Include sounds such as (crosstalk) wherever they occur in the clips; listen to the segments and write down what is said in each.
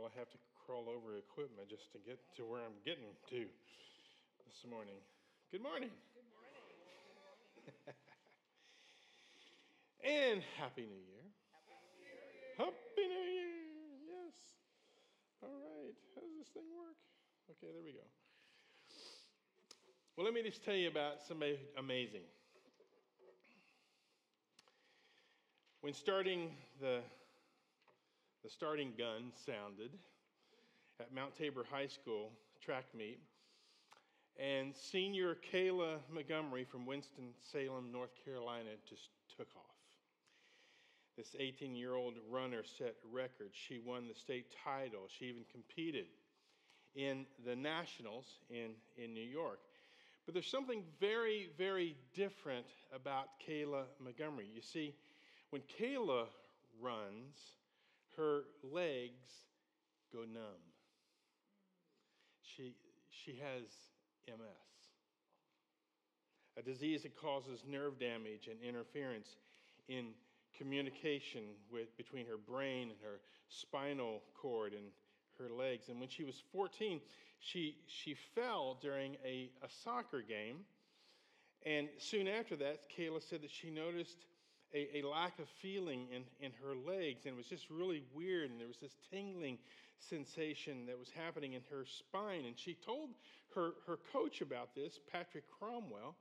Well, I have to crawl over equipment just to get to where I'm getting to this morning. Good morning. Good morning. and Happy New Year. Happy New Year. Happy New Year. Yes. All right. How does this thing work? Okay, there we go. Well, let me just tell you about somebody amazing. When starting the the starting gun sounded at Mount Tabor High School track meet, and senior Kayla Montgomery from Winston-Salem, North Carolina, just took off. This 18 year old runner set records. She won the state title. She even competed in the nationals in, in New York. But there's something very, very different about Kayla Montgomery. You see, when Kayla runs, her legs go numb. She, she has MS, a disease that causes nerve damage and interference in communication with, between her brain and her spinal cord and her legs. And when she was 14, she, she fell during a, a soccer game. And soon after that, Kayla said that she noticed a, a, lack of feeling in, in her legs, and it was just really weird. And there was this tingling sensation that was happening in her spine. And she told her, her coach about this, Patrick Cromwell.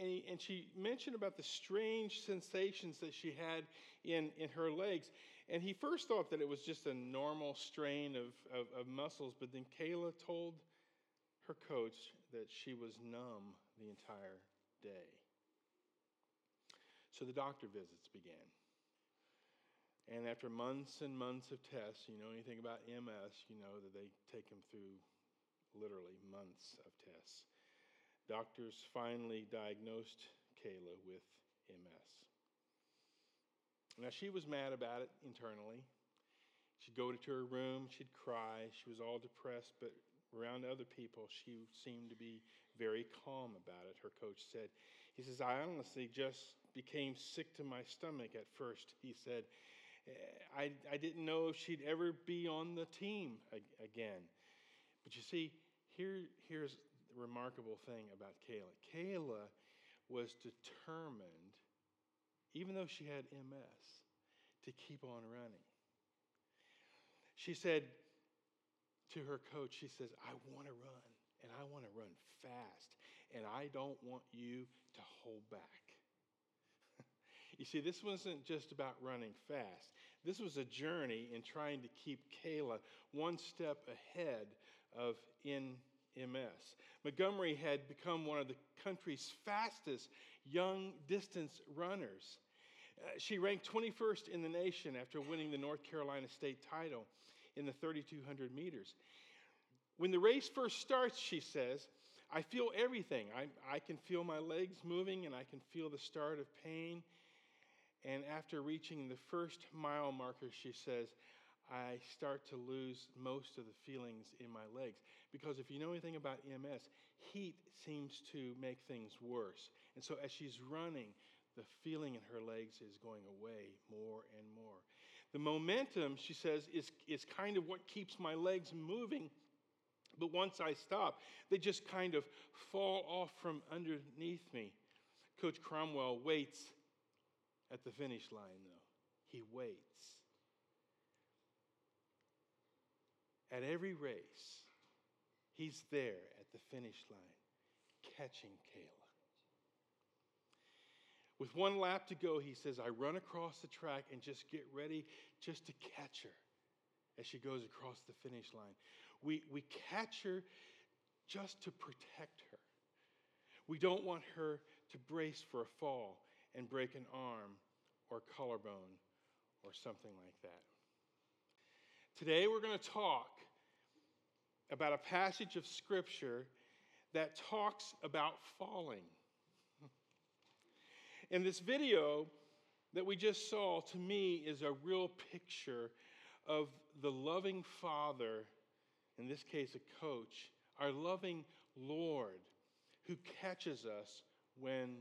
And, she mentioned about the strange sensations that she had in, in her legs. And he first thought that it was just a normal strain of, of, of muscles, but then Kayla told her coach that she was numb the entire day. So the doctor visits began. And after months and months of tests, you know anything about MS, you know that they take them through literally months of tests. Doctors finally diagnosed Kayla with MS. Now, she was mad about it internally. She'd go to her room, she'd cry, she was all depressed, but around other people, she seemed to be very calm about it. Her coach said, He says, I honestly just became sick to my stomach at first. He said, eh, I, I didn't know if she'd ever be on the team again. But you see, here, here's the remarkable thing about Kayla Kayla was determined, even though she had MS, to keep on running. She said, to her coach, she says, I want to run and I want to run fast and I don't want you to hold back. You see, this wasn't just about running fast, this was a journey in trying to keep Kayla one step ahead of in MS. Montgomery had become one of the country's fastest young distance runners. Uh, she ranked 21st in the nation after winning the North Carolina state title in the 3,200 meters. When the race first starts, she says, I feel everything. I, I can feel my legs moving and I can feel the start of pain. And after reaching the first mile marker, she says, I start to lose most of the feelings in my legs. Because if you know anything about MS, heat seems to make things worse. And so as she's running, the feeling in her legs is going away more and more. The momentum, she says, is, is kind of what keeps my legs moving. But once I stop, they just kind of fall off from underneath me. Coach Cromwell waits at the finish line, though. He waits. At every race, he's there at the finish line, catching Kayla. With one lap to go, he says, I run across the track and just get ready just to catch her as she goes across the finish line. We, we catch her just to protect her. We don't want her to brace for a fall and break an arm or collarbone or something like that. Today, we're going to talk about a passage of Scripture that talks about falling. And this video that we just saw, to me, is a real picture of the loving Father, in this case, a coach, our loving Lord who catches us when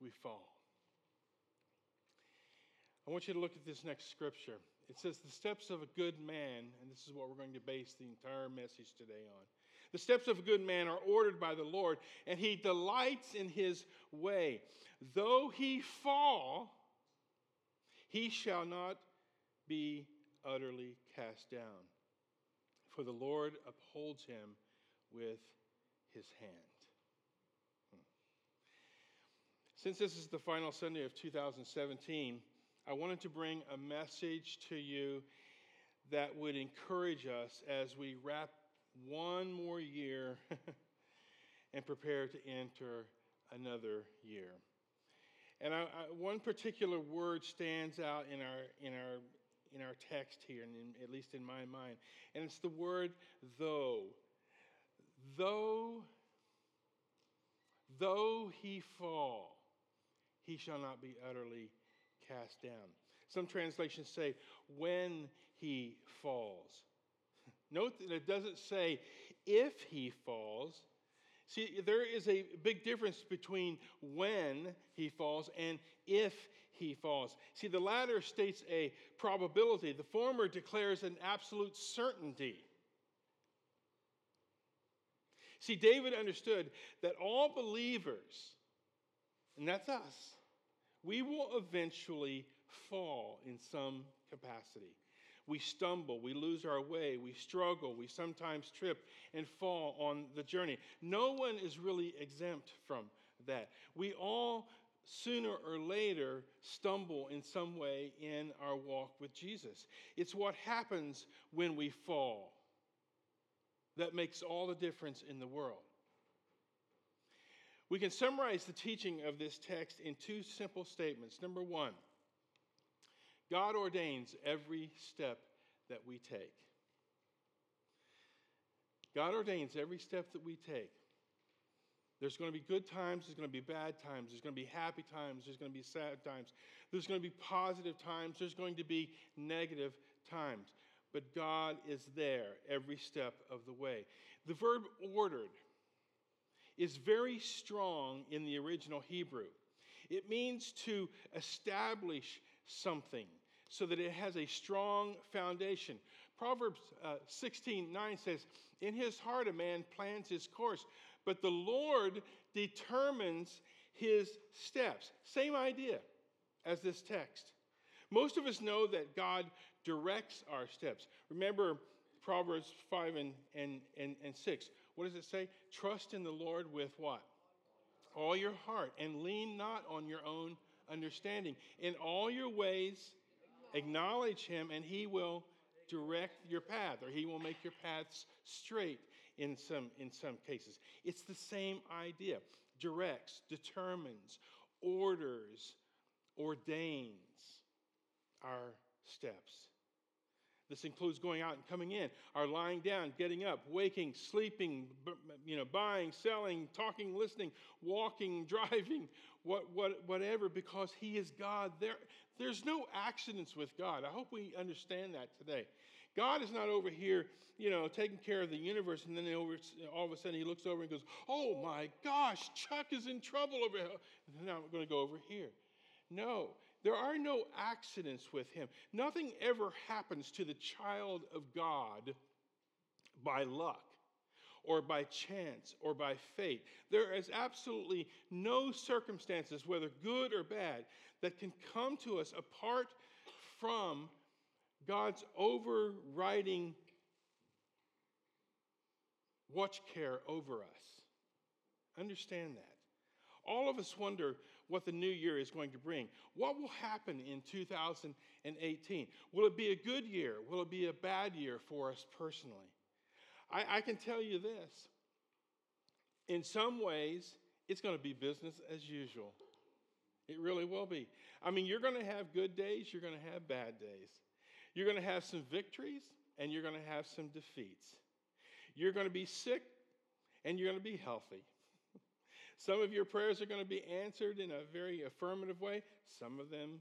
we fall. I want you to look at this next scripture. It says, The steps of a good man, and this is what we're going to base the entire message today on. The steps of a good man are ordered by the Lord, and he delights in his way. Though he fall, he shall not be utterly cast down, for the Lord upholds him with his hand. Hmm. Since this is the final Sunday of 2017, I wanted to bring a message to you that would encourage us as we wrap one more year (laughs) and prepare to enter another year. And I, I, one particular word stands out in our, in our, in our text here, and in, at least in my mind, and it's the word though. Though, though he fall, he shall not be utterly cast down. Some translations say, when he falls. (laughs) Note that it doesn't say if he falls. See, there is a big difference between when he falls and if he falls. See, the latter states a probability, the former declares an absolute certainty. See, David understood that all believers, and that's us, we will eventually fall in some capacity. We stumble, we lose our way, we struggle, we sometimes trip and fall on the journey. No one is really exempt from that. We all, sooner or later, stumble in some way in our walk with Jesus. It's what happens when we fall that makes all the difference in the world. We can summarize the teaching of this text in two simple statements. Number one, God ordains every step that we take. God ordains every step that we take. There's going to be good times, there's going to be bad times, there's going to be happy times, there's going to be sad times, there's going to be positive times, there's going to be negative times. But God is there every step of the way. The verb ordered is very strong in the original Hebrew. It means to establish something so that it has a strong foundation. Proverbs uh, 16 9 says, In his heart a man plans his course, but the Lord determines his steps. Same idea as this text. Most of us know that God directs our steps. Remember Proverbs 5 and, and, and, and 6. What does it say? Trust in the Lord with what? All your heart, and lean not on your own understanding. In all your ways, acknowledge him, and he will direct your path, or he will make your paths straight in some, in some cases. It's the same idea directs, determines, orders, ordains our steps. This includes going out and coming in, our lying down, getting up, waking, sleeping, you know, buying, selling, talking, listening, walking, (laughs) driving, what, what, whatever, because He is God. There, there's no accidents with God. I hope we understand that today. God is not over here, you know, taking care of the universe, and then over, all of a sudden He looks over and goes, "Oh my gosh, Chuck is in trouble over here." Now I'm going to go over here. No, there are no accidents with him. Nothing ever happens to the child of God by luck or by chance or by fate. There is absolutely no circumstances, whether good or bad, that can come to us apart from God's overriding watch care over us. Understand that. All of us wonder what the new year is going to bring. What will happen in 2018? Will it be a good year? Will it be a bad year for us personally? I, I can tell you this. In some ways, it's going to be business as usual. It really will be. I mean, you're going to have good days, you're going to have bad days. You're going to have some victories, and you're going to have some defeats. You're going to be sick, and you're going to be healthy. Some of your prayers are going to be answered in a very affirmative way, some of them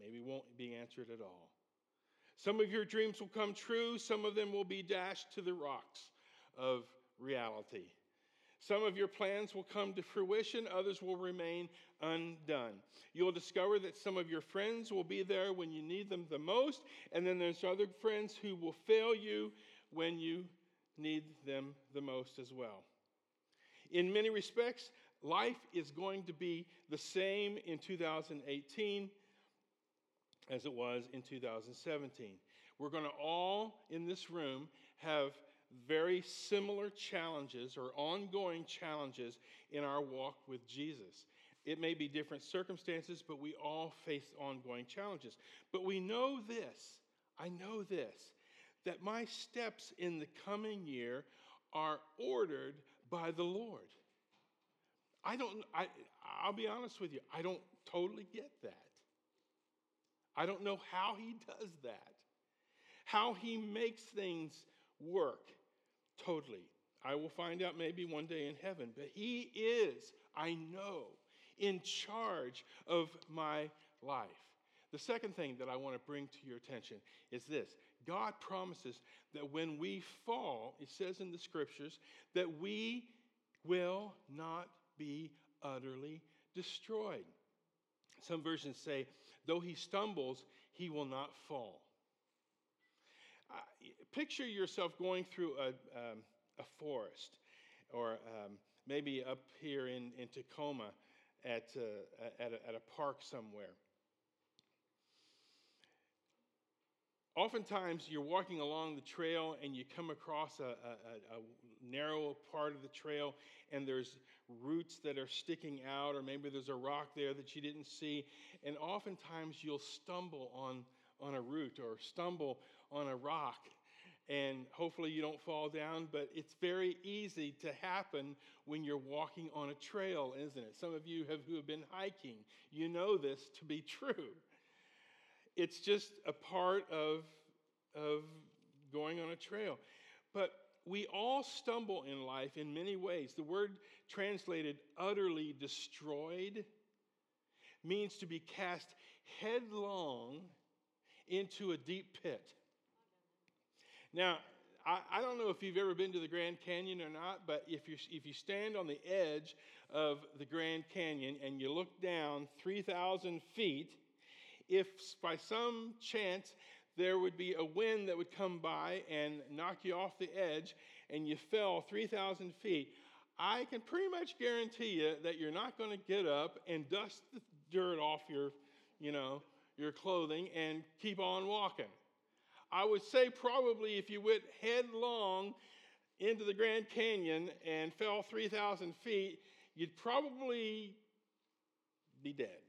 maybe won't be answered at all. Some of your dreams will come true, some of them will be dashed to the rocks of reality. Some of your plans will come to fruition, others will remain undone. You'll discover that some of your friends will be there when you need them the most, and then there's other friends who will fail you when you need them the most as well. In many respects, life is going to be the same in 2018 as it was in 2017. We're going to all in this room have very similar challenges or ongoing challenges in our walk with Jesus. It may be different circumstances, but we all face ongoing challenges. But we know this, I know this, that my steps in the coming year are ordered by the Lord. I don't, I, I'll be honest with you, I don't totally get that. I don't know how he does that, how he makes things work totally. I will find out maybe one day in heaven, but he is, I know, in charge of my life. The second thing that I want to bring to your attention is this God promises that when we fall, it says in the scriptures, that we will not be utterly destroyed. Some versions say, though he stumbles, he will not fall. Uh, picture yourself going through a, um, a forest or um, maybe up here in, in Tacoma at, uh, at, a, at a park somewhere. Oftentimes, you're walking along the trail and you come across a, a, a, narrow part of the trail, and there's roots that are sticking out, or maybe there's a rock there that you didn't see. And oftentimes, you'll stumble on, on a root or stumble on a rock. And hopefully, you don't fall down, but it's very easy to happen when you're walking on a trail, isn't it? Some of you have, who have been hiking, you know this to be true it's just a part of, of going on a trail. But we all stumble in life in many ways. The word translated utterly destroyed means to be cast headlong into a deep pit. Now, I, I, don't know if you've ever been to the Grand Canyon or not, but if you, if you stand on the edge of the Grand Canyon and you look down 3,000 feet, if by some chance there would be a wind that would come by and knock you off the edge and you fell 3,000 feet, I can pretty much guarantee you that you're not going to get up and dust the dirt off your, you know, your clothing and keep on walking. I would say probably if you went headlong into the Grand Canyon and fell 3,000 feet, you'd probably be dead.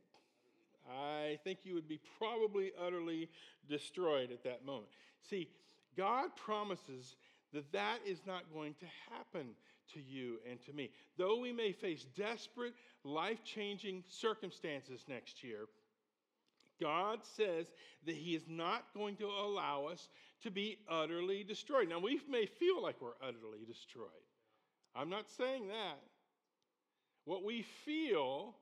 I think you would be probably utterly destroyed at that moment. See, God promises that that is not going to happen to you and to me. Though we may face desperate, life changing circumstances next year, God says that He is not going to allow us to be utterly destroyed. Now, we may feel like we're utterly destroyed. I'm not saying that. What we feel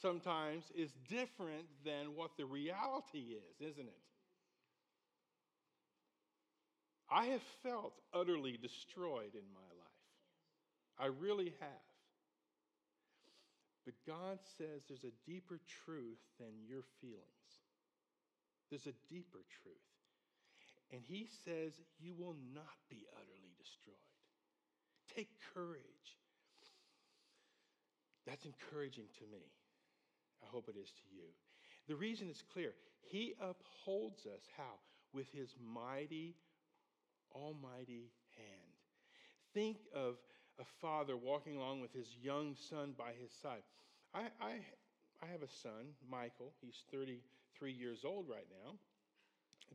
sometimes is different than what the reality is, isn't it? I have felt utterly destroyed in my life. I really have. But God says there's a deeper truth than your feelings. There's a deeper truth. And He says you will not be utterly destroyed. Take courage. That's encouraging to me. I hope it is to you. The reason is clear. He upholds us how? With his mighty, almighty hand. Think of a father walking along with his young son by his side. I, I, I have a son, Michael. He's 33 years old right now.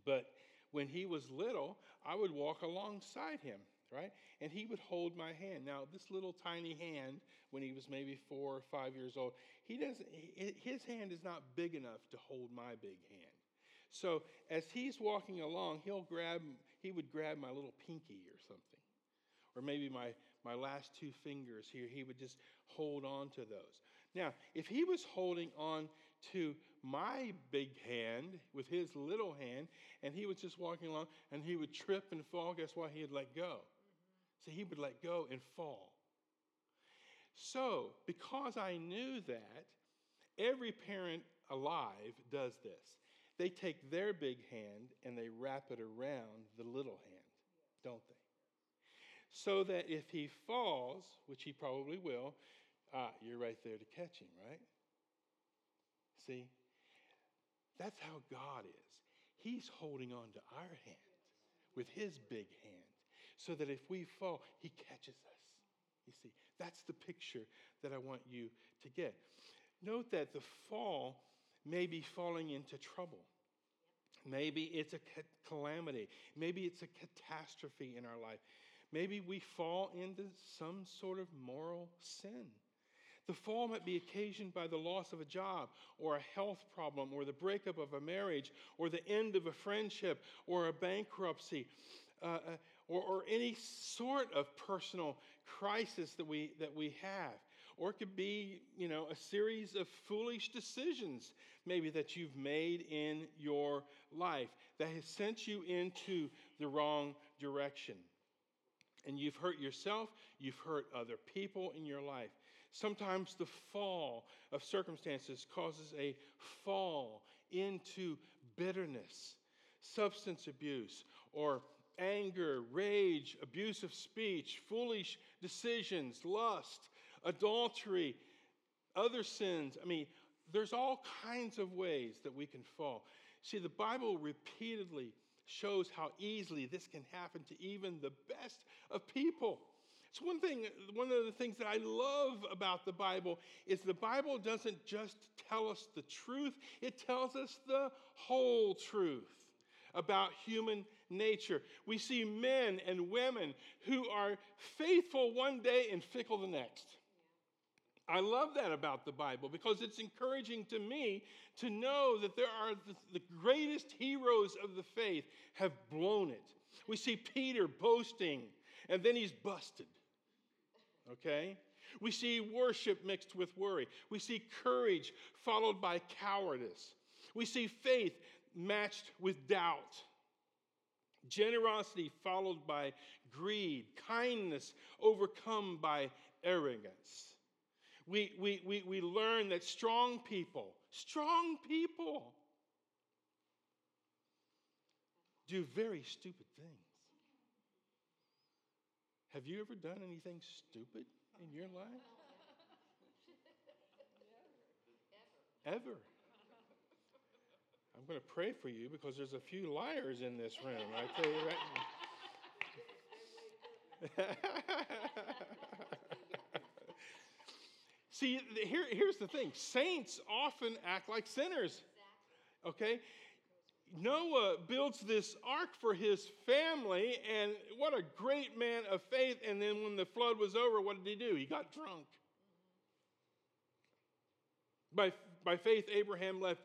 But when he was little, I would walk alongside him right? And he would hold my hand. Now, this little tiny hand, when he was maybe four or five years old, he doesn't, his hand is not big enough to hold my big hand. So as he's walking along, he'll grab, he would grab my little pinky or something. Or maybe my, my last two fingers here, he would just hold on to those. Now, if he was holding on to my big hand with his little hand, and he was just walking along and he would trip and fall, guess what? He'd let go. So he would let go and fall. So, because I knew that, every parent alive does this. They take their big hand and they wrap it around the little hand, don't they? So that if he falls, which he probably will, ah, you're right there to catch him, right? See? That's how God is. He's holding on to our hand with his big hand so that if we fall, he catches us. You see, that's the picture that I want you to get. Note that the fall may be falling into trouble. Maybe it's a calamity. Maybe it's a catastrophe in our life. Maybe we fall into some sort of moral sin. The fall might be occasioned by the loss of a job, or a health problem, or the breakup of a marriage, or the end of a friendship, or a bankruptcy, uh, uh, or, or any sort of personal crisis that we, that we have. Or it could be, you know, a series of foolish decisions, maybe that you've made in your life that has sent you into the wrong direction. And you've hurt yourself, you've hurt other people in your life. Sometimes the fall of circumstances causes a fall into bitterness, substance abuse, or anger, rage, abusive speech, foolish decisions, lust, adultery, other sins. I mean, there's all kinds of ways that we can fall. See, the Bible repeatedly shows how easily this can happen to even the best of people. It's one thing, one of the things that I love about the Bible is the Bible doesn't just tell us the truth, it tells us the whole truth about human nature. We see men and women who are faithful one day and fickle the next. I love that about the Bible because it's encouraging to me to know that there are the, greatest heroes of the faith have blown it. We see Peter boasting and then he's busted okay? We see worship mixed with worry. We see courage followed by cowardice. We see faith matched with doubt. Generosity followed by greed. Kindness overcome by arrogance. We, we, we, we learn that strong people, strong people, do very stupid things. Have you ever done anything stupid in your life? (laughs) Ever. I'm going to pray for you because there's a few liars in this room. I tell you right (laughs) See, here, here's the thing saints often act like sinners. Okay? Noah builds this ark for his family, and what a great man of faith. And then when the flood was over, what did he do? He got drunk. Mm-hmm. By, by faith, Abraham left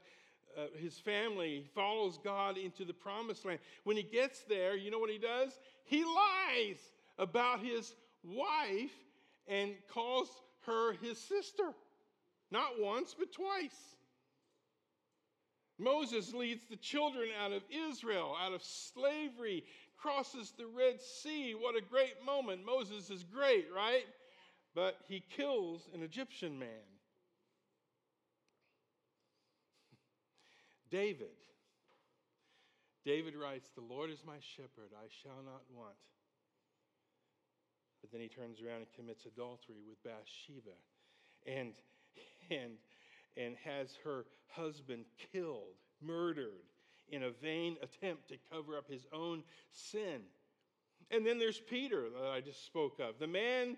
uh, his family, follows God into the promised land. When he gets there, you know what he does? He lies about his wife and calls her his sister. Not once, but twice. Moses leads the children out of Israel, out of slavery, crosses the Red Sea. What a great moment. Moses is great, right? But he kills an Egyptian man. David. David writes, The Lord is my shepherd, I shall not want. But then he turns around and commits adultery with Bathsheba. And, and and has her husband killed, murdered, in a vain attempt to cover up his own sin. And then there's Peter that I just spoke of, the man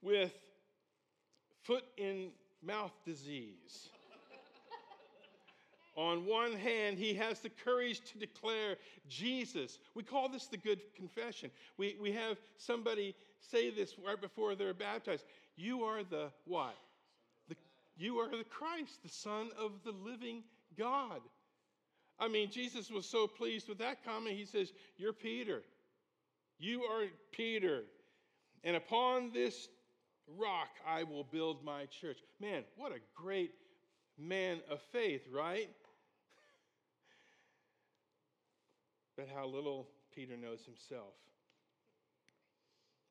with foot in mouth disease. On one hand, he has the courage to declare Jesus. We call this the good confession. We, we have somebody say this right before they're baptized. You are the what? The, You are the Christ, the Son of the living God. I mean, Jesus was so pleased with that comment. He says, You're Peter. You are Peter. And upon this rock I will build my church. Man, what a great man of faith, right? But how little Peter knows himself.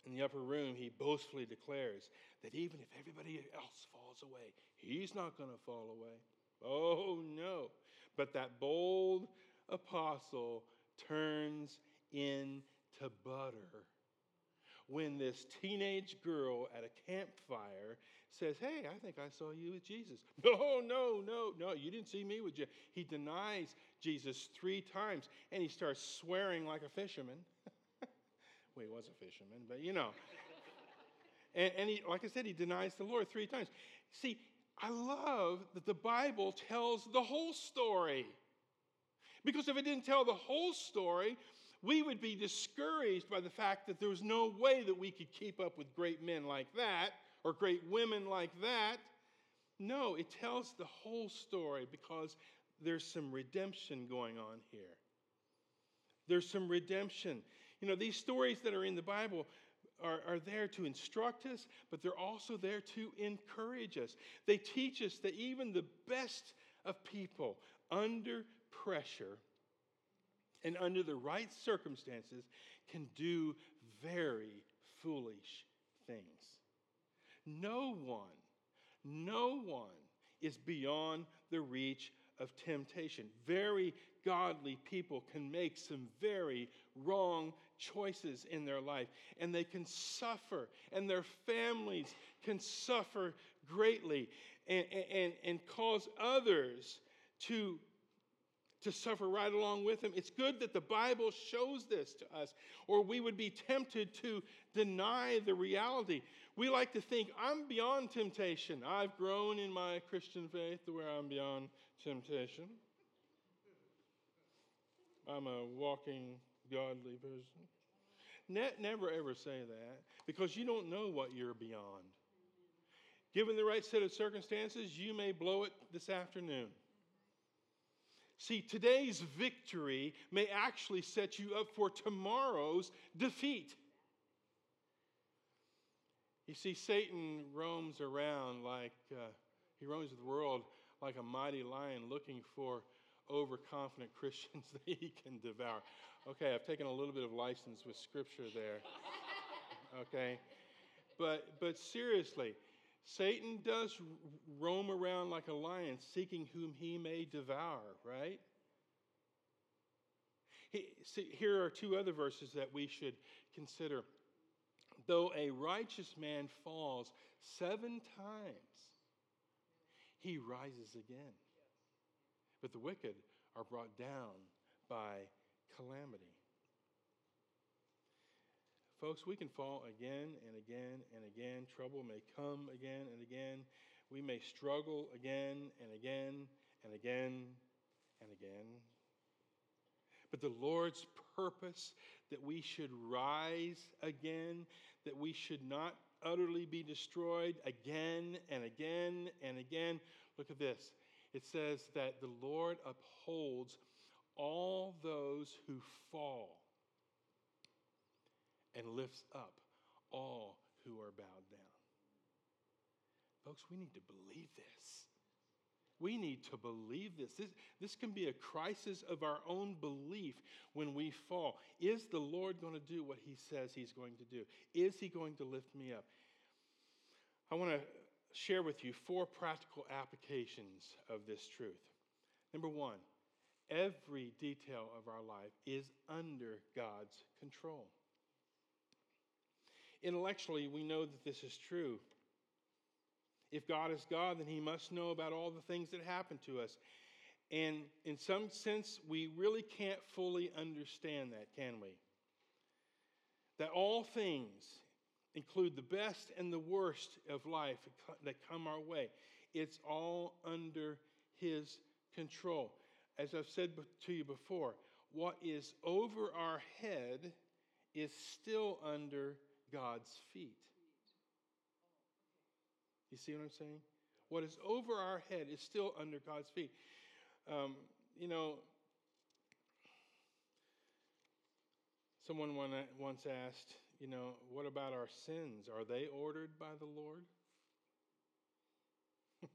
in the upper room, he boastfully declares that even if everybody else falls away, he's not going to fall away. Oh, no. But that bold apostle turns into butter when this teenage girl at a campfire says, Hey, I think I saw you with Jesus. (laughs) No, no, no, no, you didn't see me with Jesus. He denies Jesus three times and he starts swearing like a fisherman. (laughs) well, he was a fisherman, but you know. (laughs) and, and he, like I said, he denies the Lord three times. See, I love that the Bible tells the whole story. Because if it didn't tell the whole story, we would be discouraged by the fact that there was no way that we could keep up with great men like that or great women like that. No, it tells the whole story because there's some redemption going on here. There's some redemption. You know, these stories that are in the Bible are, are there to instruct us, but they're also there to encourage us. They teach us that even the best of people, under pressure and under the right circumstances, can do very foolish things. No one, no one is beyond the reach of temptation. Very godly people can make some very wrong choices in their life, and they can suffer, and their families can suffer greatly and, and, and cause others to to suffer right along with him. It's good that the Bible shows this to us, or we would be tempted to deny the reality. We like to think, I'm beyond temptation. I've grown in my Christian faith to where I'm beyond temptation. I'm a walking godly person. Ne- never ever say that because you don't know what you're beyond. Given the right set of circumstances, you may blow it this afternoon. See, today's victory may actually set you up for tomorrow's defeat. You see, Satan roams around like uh, he roams the world like a mighty lion looking for overconfident (laughs) Christians that he can devour. Okay, I've taken a little bit of license with scripture there. (laughs) Okay? But but seriously, Satan does roam around like a lion seeking whom he may devour, right? He, see, here are two other verses that we should consider. Though a righteous man falls seven times, he rises again. But the wicked are brought down by calamity. Folks, we can fall again and again and again. Trouble may come again and again. We may struggle again and again and again and again. But the Lord's purpose that we should rise again, that we should not utterly be destroyed again and again and again. Look at this. It says that the Lord upholds all those who fall and lifts up all who are bowed down. Folks, we need to believe this. We need to believe this. this. This can be a crisis of our own belief when we fall. Is the Lord going to do what He says He's going to do? Is He going to lift me up? I want to share with you four practical applications of this truth. Number one, every detail of our life is under God's control. Intellectually, we know that this is true. If God is God, then he must know about all the things that happen to us. And in some sense, we really can't fully understand that, can we? That all things include the best and the worst of life that come our way. It's all under his control. As I've said to you before, what is over our head is still under God's feet. You see what I'm saying? What is over our head is still under God's feet. Um, you know, someone once asked, you know, what about our sins? Are they ordered by the Lord? (laughs)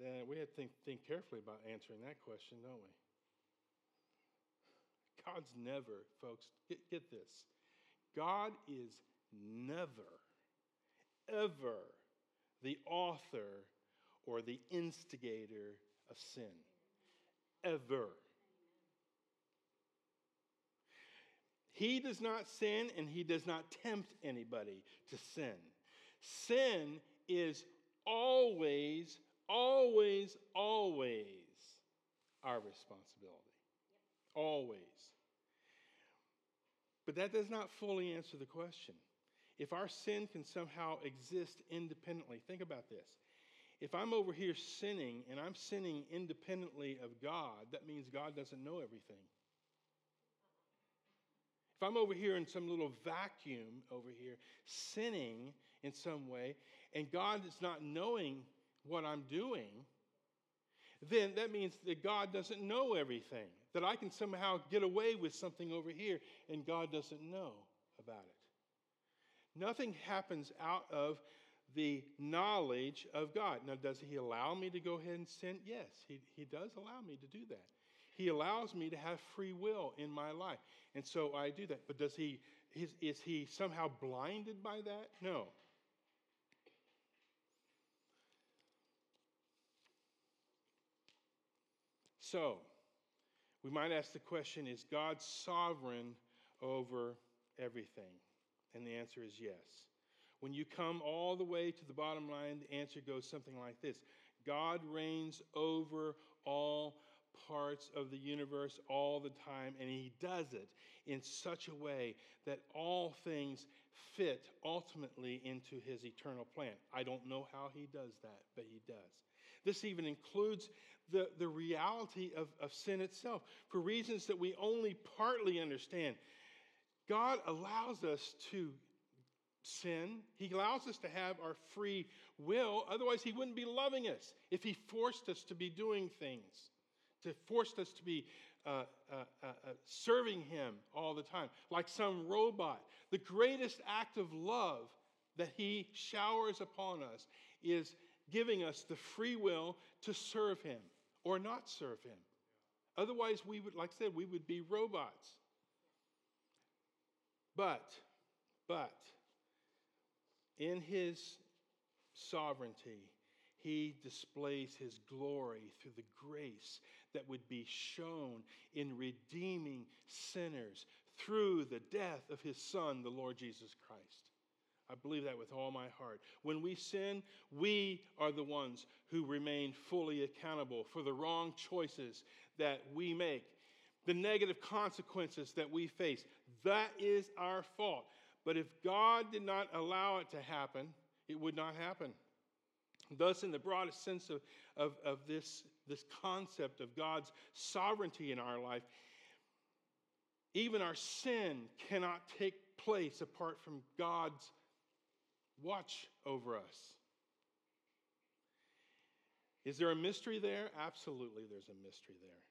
then we have to think, think carefully about answering that question, don't we? God's never, folks, get, get this. God is never, ever the author or the instigator of sin. Ever. He does not sin and he does not tempt anybody to sin. Sin is always, always, always our responsibility. Always. But that does not fully answer the question. If our sin can somehow exist independently, think about this. If I'm over here sinning and I'm sinning independently of God, that means God doesn't know everything. If I'm over here in some little vacuum over here, sinning in some way, and God is not knowing what I'm doing, then that means that God doesn't know everything. That I can somehow get away with something over here and God doesn't know about it. Nothing happens out of the knowledge of God. Now, does He allow me to go ahead and sin? Yes, He, he does allow me to do that. He allows me to have free will in my life. And so I do that. But does He, is, is He somehow blinded by that? No. So, we might ask the question is God sovereign over everything? And the answer is yes. When you come all the way to the bottom line, the answer goes something like this God reigns over all parts of the universe all the time, and He does it in such a way that all things fit ultimately into His eternal plan. I don't know how He does that, but He does. This even includes the, the reality of, of sin itself for reasons that we only partly understand. God allows us to sin. He allows us to have our free will. Otherwise, He wouldn't be loving us if He forced us to be doing things, to forced us to be uh, uh, uh, uh, serving Him all the time, like some robot. The greatest act of love that He showers upon us is giving us the free will to serve Him or not serve Him. Otherwise, we would, like I said, we would be robots. But, but, in His sovereignty, He displays His glory through the grace that would be shown in redeeming sinners through the death of His Son, the Lord Jesus Christ. I believe that with all my heart. When we sin, we are the ones who remain fully accountable for the wrong choices that we make, the negative consequences that we face. That is our fault. But if God did not allow it to happen, it would not happen. Thus, in the broadest sense of, of, of this, this concept of God's sovereignty in our life, even our sin cannot take place apart from God's watch over us. Is there a mystery there? Absolutely, there's a mystery there.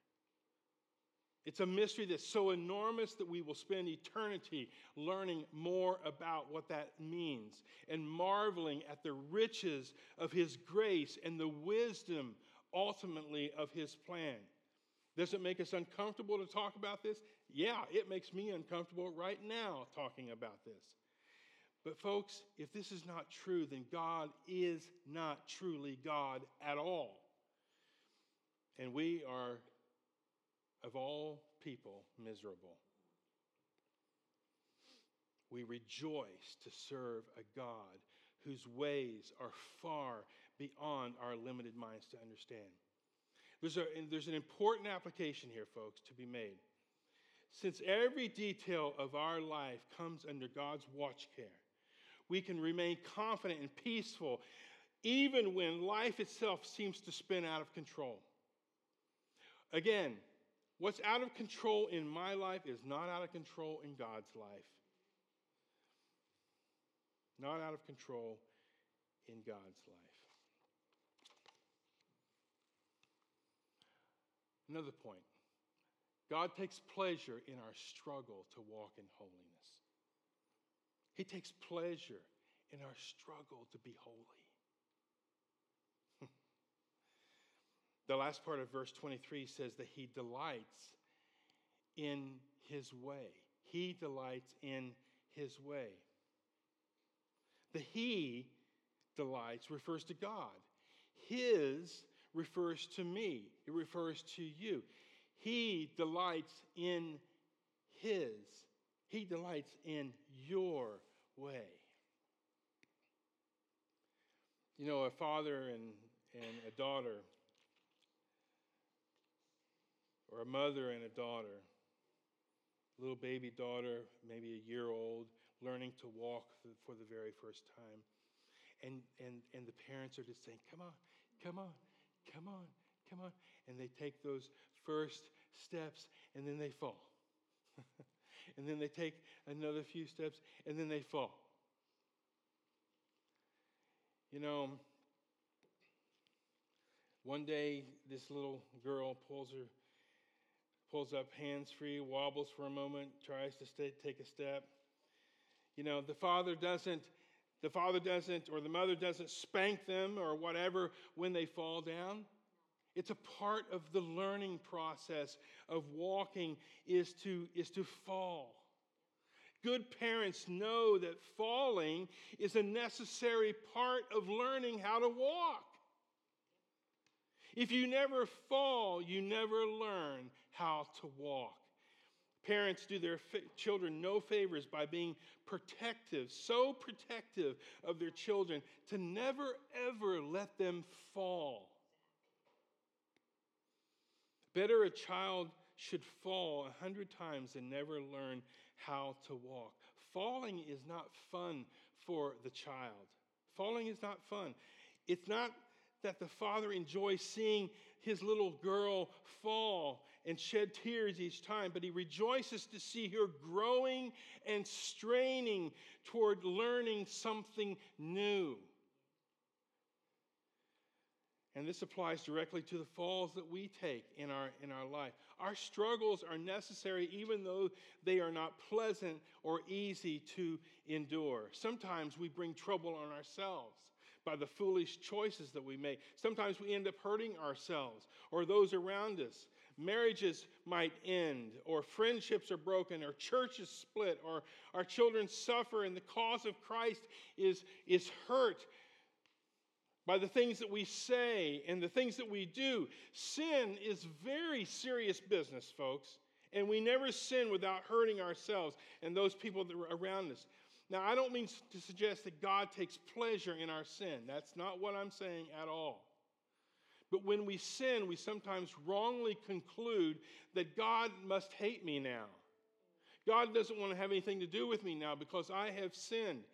It's a mystery that's so enormous that we will spend eternity learning more about what that means and marveling at the riches of His grace and the wisdom ultimately of His plan. Does it make us uncomfortable to talk about this? Yeah, it makes me uncomfortable right now talking about this. But, folks, if this is not true, then God is not truly God at all. And we are, of all people, miserable. We rejoice to serve a God whose ways are far beyond our limited minds to understand. There's, a, there's an important application here, folks, to be made. Since every detail of our life comes under God's watch care, we can remain confident and peaceful even when life itself seems to spin out of control. Again, what's out of control in my life is not out of control in God's life. Not out of control in God's life. Another point God takes pleasure in our struggle to walk in holiness. He takes pleasure in our struggle to be holy. (laughs) the last part of verse 23 says that he delights in his way, he delights in his way. The he delights refers to God. His refers to me, it refers to you. He delights in his, he delights in your way. You know, a father and, and a daughter, or a mother and a daughter, little baby daughter, maybe a year old, learning to walk for the very first time. And, and, and the parents are just saying, Come on, come on, come on, come on. And they take those first steps and then they fall. (laughs) and then they take another few steps and then they fall. You know, one day this little girl pulls her pulls up hands free, wobbles for a moment, tries to stay, take a step. You know, the father doesn't the father doesn't or the mother doesn't spank them or whatever when they fall down. It's a part of the learning process of walking is to, is to fall. Good parents know that falling is a necessary part of learning how to walk. If you never fall, you never learn how to walk. Parents do their fa- children no favors by being protective, so protective of their children to never ever let them fall. Better a child should fall a hundred times and never learn how to walk. Falling is not fun for the child. Falling is not fun. It's not that the father enjoys seeing his little girl fall and shed tears each time, but he rejoices to see her growing and straining toward learning something new. And this applies directly to the falls that we take in our, in our life. Our struggles are necessary even though they are not pleasant or easy to endure. Sometimes we bring trouble on ourselves by the foolish choices that we make. Sometimes we end up hurting ourselves or those around us. Marriages might end, or friendships are broken, or churches split, or our children suffer, and the cause of Christ is, is hurt by the things that we say and the things that we do. Sin is very serious business, folks, and we never sin without hurting ourselves and those people that are around us. Now, I don't mean to suggest that God takes pleasure in our sin. That's not what I'm saying at all. But when we sin, we sometimes wrongly conclude that God must hate me now. God doesn't want to have anything to do with me now because I have sinned.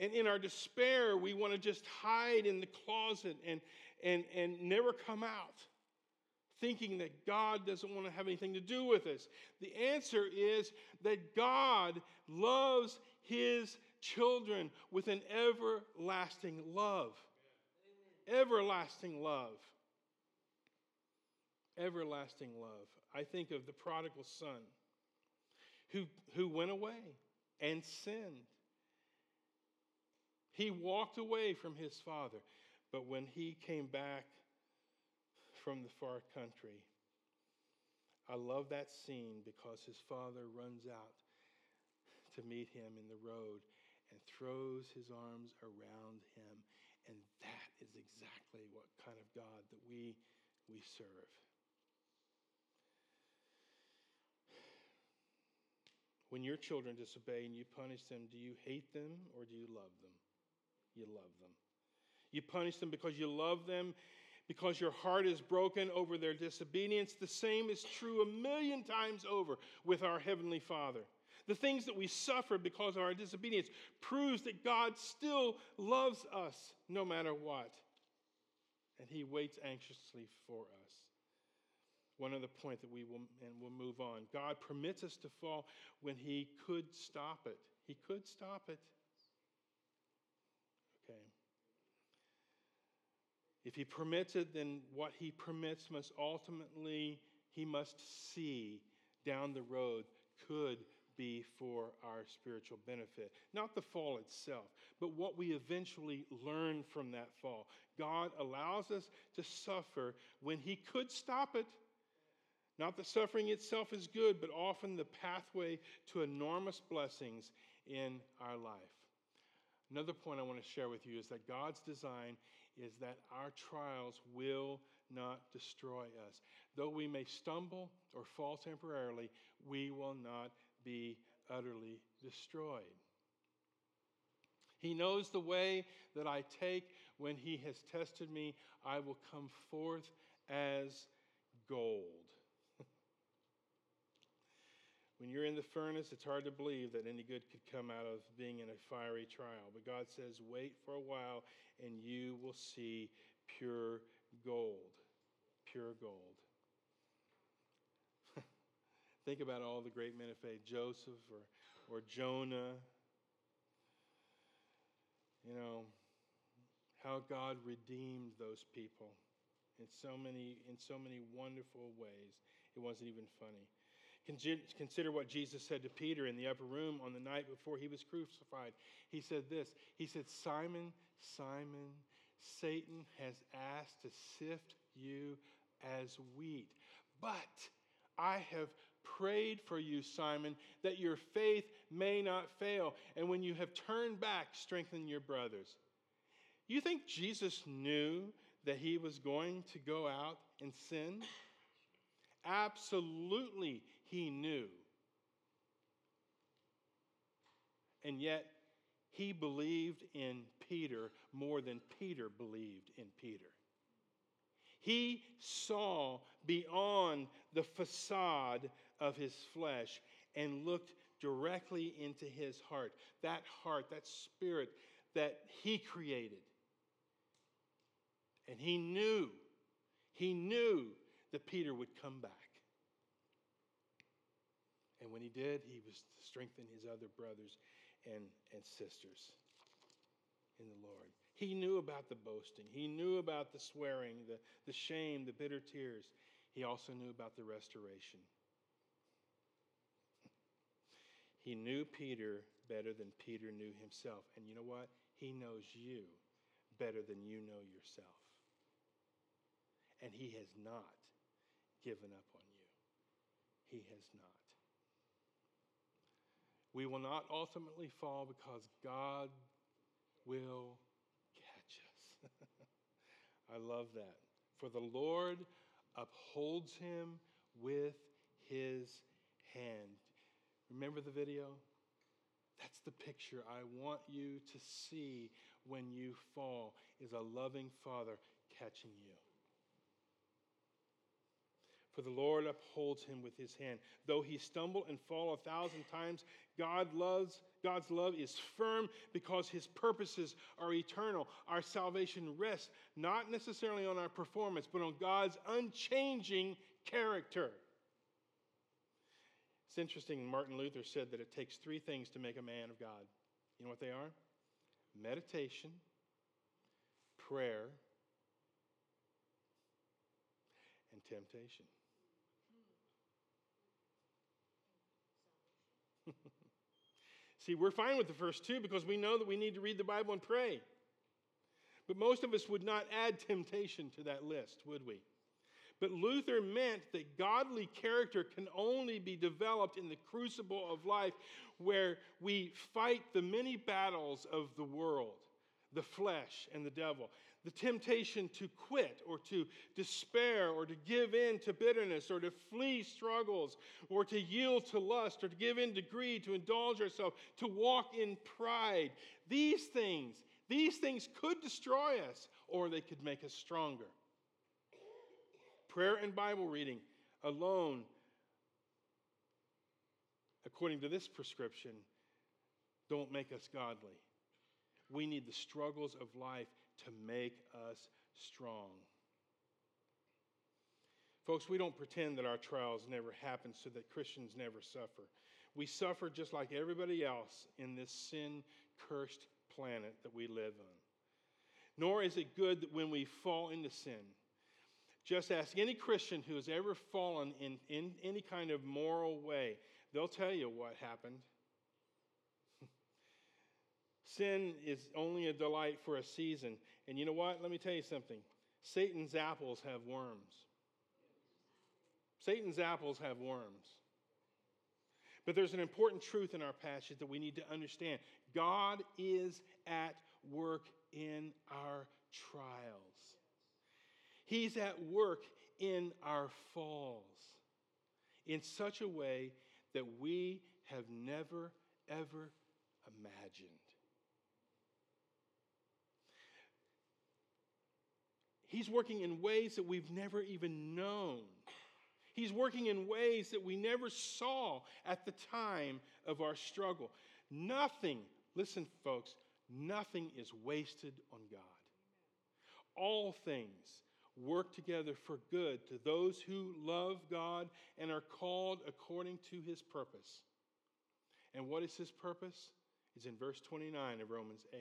And in our despair, we want to just hide in the closet and, and, and never come out, thinking that God doesn't want to have anything to do with us. The answer is that God loves his children with an everlasting love. Everlasting love. Everlasting love. I think of the prodigal son who, who went away and sinned. He walked away from his father, but when he came back from the far country, I love that scene because his father runs out to meet him in the road and throws his arms around him. And that is exactly what kind of God that we, we serve. When your children disobey and you punish them, do you hate them or do you love them? You love them. You punish them because you love them, because your heart is broken over their disobedience. The same is true a million times over with our Heavenly Father. The things that we suffer because of our disobedience proves that God still loves us no matter what. And He waits anxiously for us. One other point that we will, and we'll move on. God permits us to fall when He could stop it. He could stop it. Okay. If He permits it, then what He permits must ultimately, He must see down the road could be for our spiritual benefit. Not the fall itself, but what we eventually learn from that fall. God allows us to suffer when He could stop it. Not that suffering itself is good, but often the pathway to enormous blessings in our life. Another point I want to share with you is that God's design is that our trials will not destroy us. Though we may stumble or fall temporarily, we will not be utterly destroyed. He knows the way that I take when He has tested me. I will come forth as gold. When you're in the furnace, it's hard to believe that any good could come out of being in a fiery trial. But God says, wait for a while and you will see pure gold. Pure gold. (laughs) Think about all the great men of faith Joseph or, or Jonah. You know, how God redeemed those people in so many, in so many wonderful ways. It wasn't even funny. Consider what Jesus said to Peter in the upper room on the night before he was crucified. He said this He said, Simon, Simon, Satan has asked to sift you as wheat, but I have prayed for you, Simon, that your faith may not fail. And when you have turned back, strengthen your brothers. You think Jesus knew that he was going to go out and sin? Absolutely, he knew. And yet, he believed in Peter more than Peter believed in Peter. He saw beyond the facade of his flesh and looked directly into his heart. That heart, that spirit that he created. And he knew, he knew that Peter would come back. And when he did, he was strengthening his other brothers and, and sisters in the Lord. He knew about the boasting. He knew about the swearing, the, the shame, the bitter tears. He also knew about the restoration. He knew Peter better than Peter knew himself. And you know what? He knows you better than you know yourself. And he has not given up on you. He has not. We will not ultimately fall because God will catch us. (laughs) I love that. For the Lord upholds him with his hand. Remember the video? That's the picture I want you to see when you fall is a loving father catching you. For the Lord upholds him with his hand. Though he stumble and fall a thousand times, God loves, God's love is firm because his purposes are eternal. Our salvation rests not necessarily on our performance, but on God's unchanging character. It's interesting, Martin Luther said that it takes three things to make a man of God. You know what they are? Meditation, prayer, and temptation. See, we're fine with the first two because we know that we need to read the Bible and pray. But most of us would not add temptation to that list, would we? But Luther meant that godly character can only be developed in the crucible of life where we fight the many battles of the world, the flesh, and the devil the temptation to quit or to despair or to give in to bitterness or to flee struggles or to yield to lust or to give in to greed, to indulge ourselves, to walk in pride. These things, these things could destroy us or they could make us stronger. Prayer and Bible reading alone, according to this prescription, don't make us godly. We need the struggles of life to make us strong. Folks, we don't pretend that our trials never happen so that Christians never suffer. We suffer just like everybody else in this sin cursed planet that we live on. Nor is it good that when we fall into sin, just ask any Christian who has ever fallen in, in any kind of moral way, they'll tell you what happened. (laughs) Sin is only a delight for a season. And you know what? Let me tell you something Satan's apples have worms. Satan's apples have worms. But there's an important truth in our passage that we need to understand. God is at work in our trials. He's at work in our falls in such a way that we have never, ever imagined. He's working in ways that we've never even known. He's working in ways that we never saw at the time of our struggle. Nothing, listen, folks, nothing is wasted on God. All things work together for good to those who love God and are called according to his purpose. And what is his purpose? It's in verse 29 of Romans 8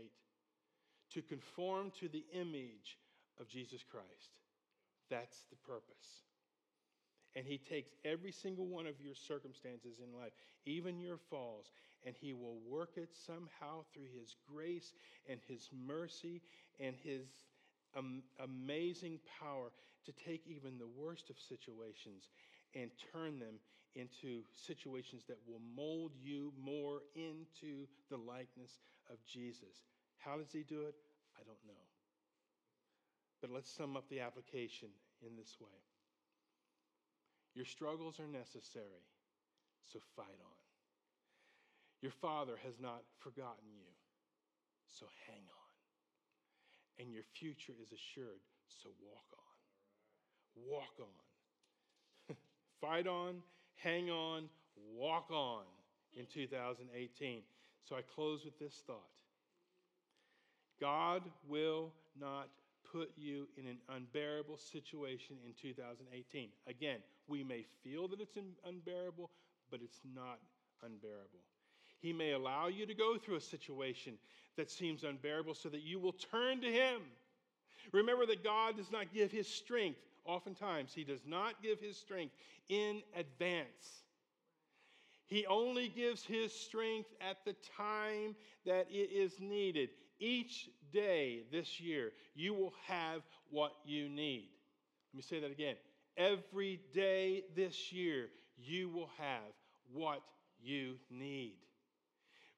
to conform to the image of Jesus Christ. That's the purpose. And he takes every single one of your circumstances in life, even your falls, and he will work it somehow through his grace and his mercy and his um, amazing power to take even the worst of situations and turn them into situations that will mold you more into the likeness of Jesus. How does he do it? I don't know. But let's sum up the application in this way Your struggles are necessary, so fight on. Your Father has not forgotten you, so hang on and your future is assured. So walk on. Walk on. (laughs) Fight on, hang on, walk on in 2018. So I close with this thought God will not put you in an unbearable situation in 2018. Again, we may feel that it's unbearable, but it's not unbearable. He may allow you to go through a situation that seems unbearable so that you will turn to Him. Remember that God does not give His strength, oftentimes, He does not give His strength in advance. He only gives His strength at the time that it is needed. Each day this year, you will have what you need. Let me say that again. Every day this year, you will have what you need.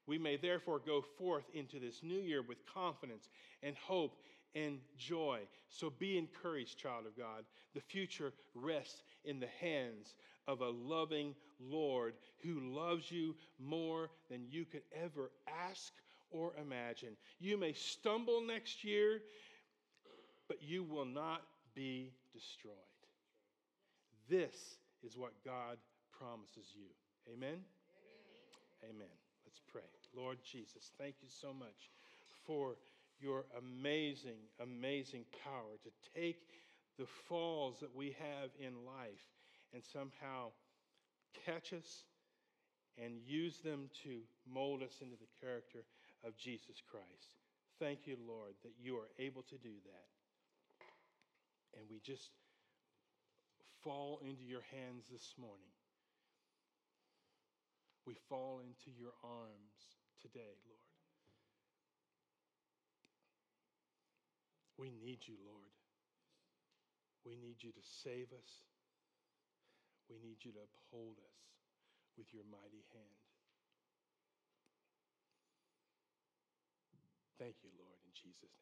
We may therefore go forth into this new year with confidence and hope and joy. So be encouraged, child of God. The future rests in the hands of a loving Lord who loves you more than you could ever ask or imagine. You may stumble next year, but you will not be destroyed. This is what God promises you. Amen? Amen. Amen. Let's pray. Lord Jesus, thank you so much for your amazing, amazing power to take the falls that we have in life and somehow catch us and use them to mold us into the character of Jesus Christ. Thank you, Lord, that you are able to do that. And we just fall into your hands this morning. We fall into your arms today, Lord. We need you, Lord. We need you to save us. We need you to uphold us with your mighty hand. Thank you, Lord, in Jesus' name.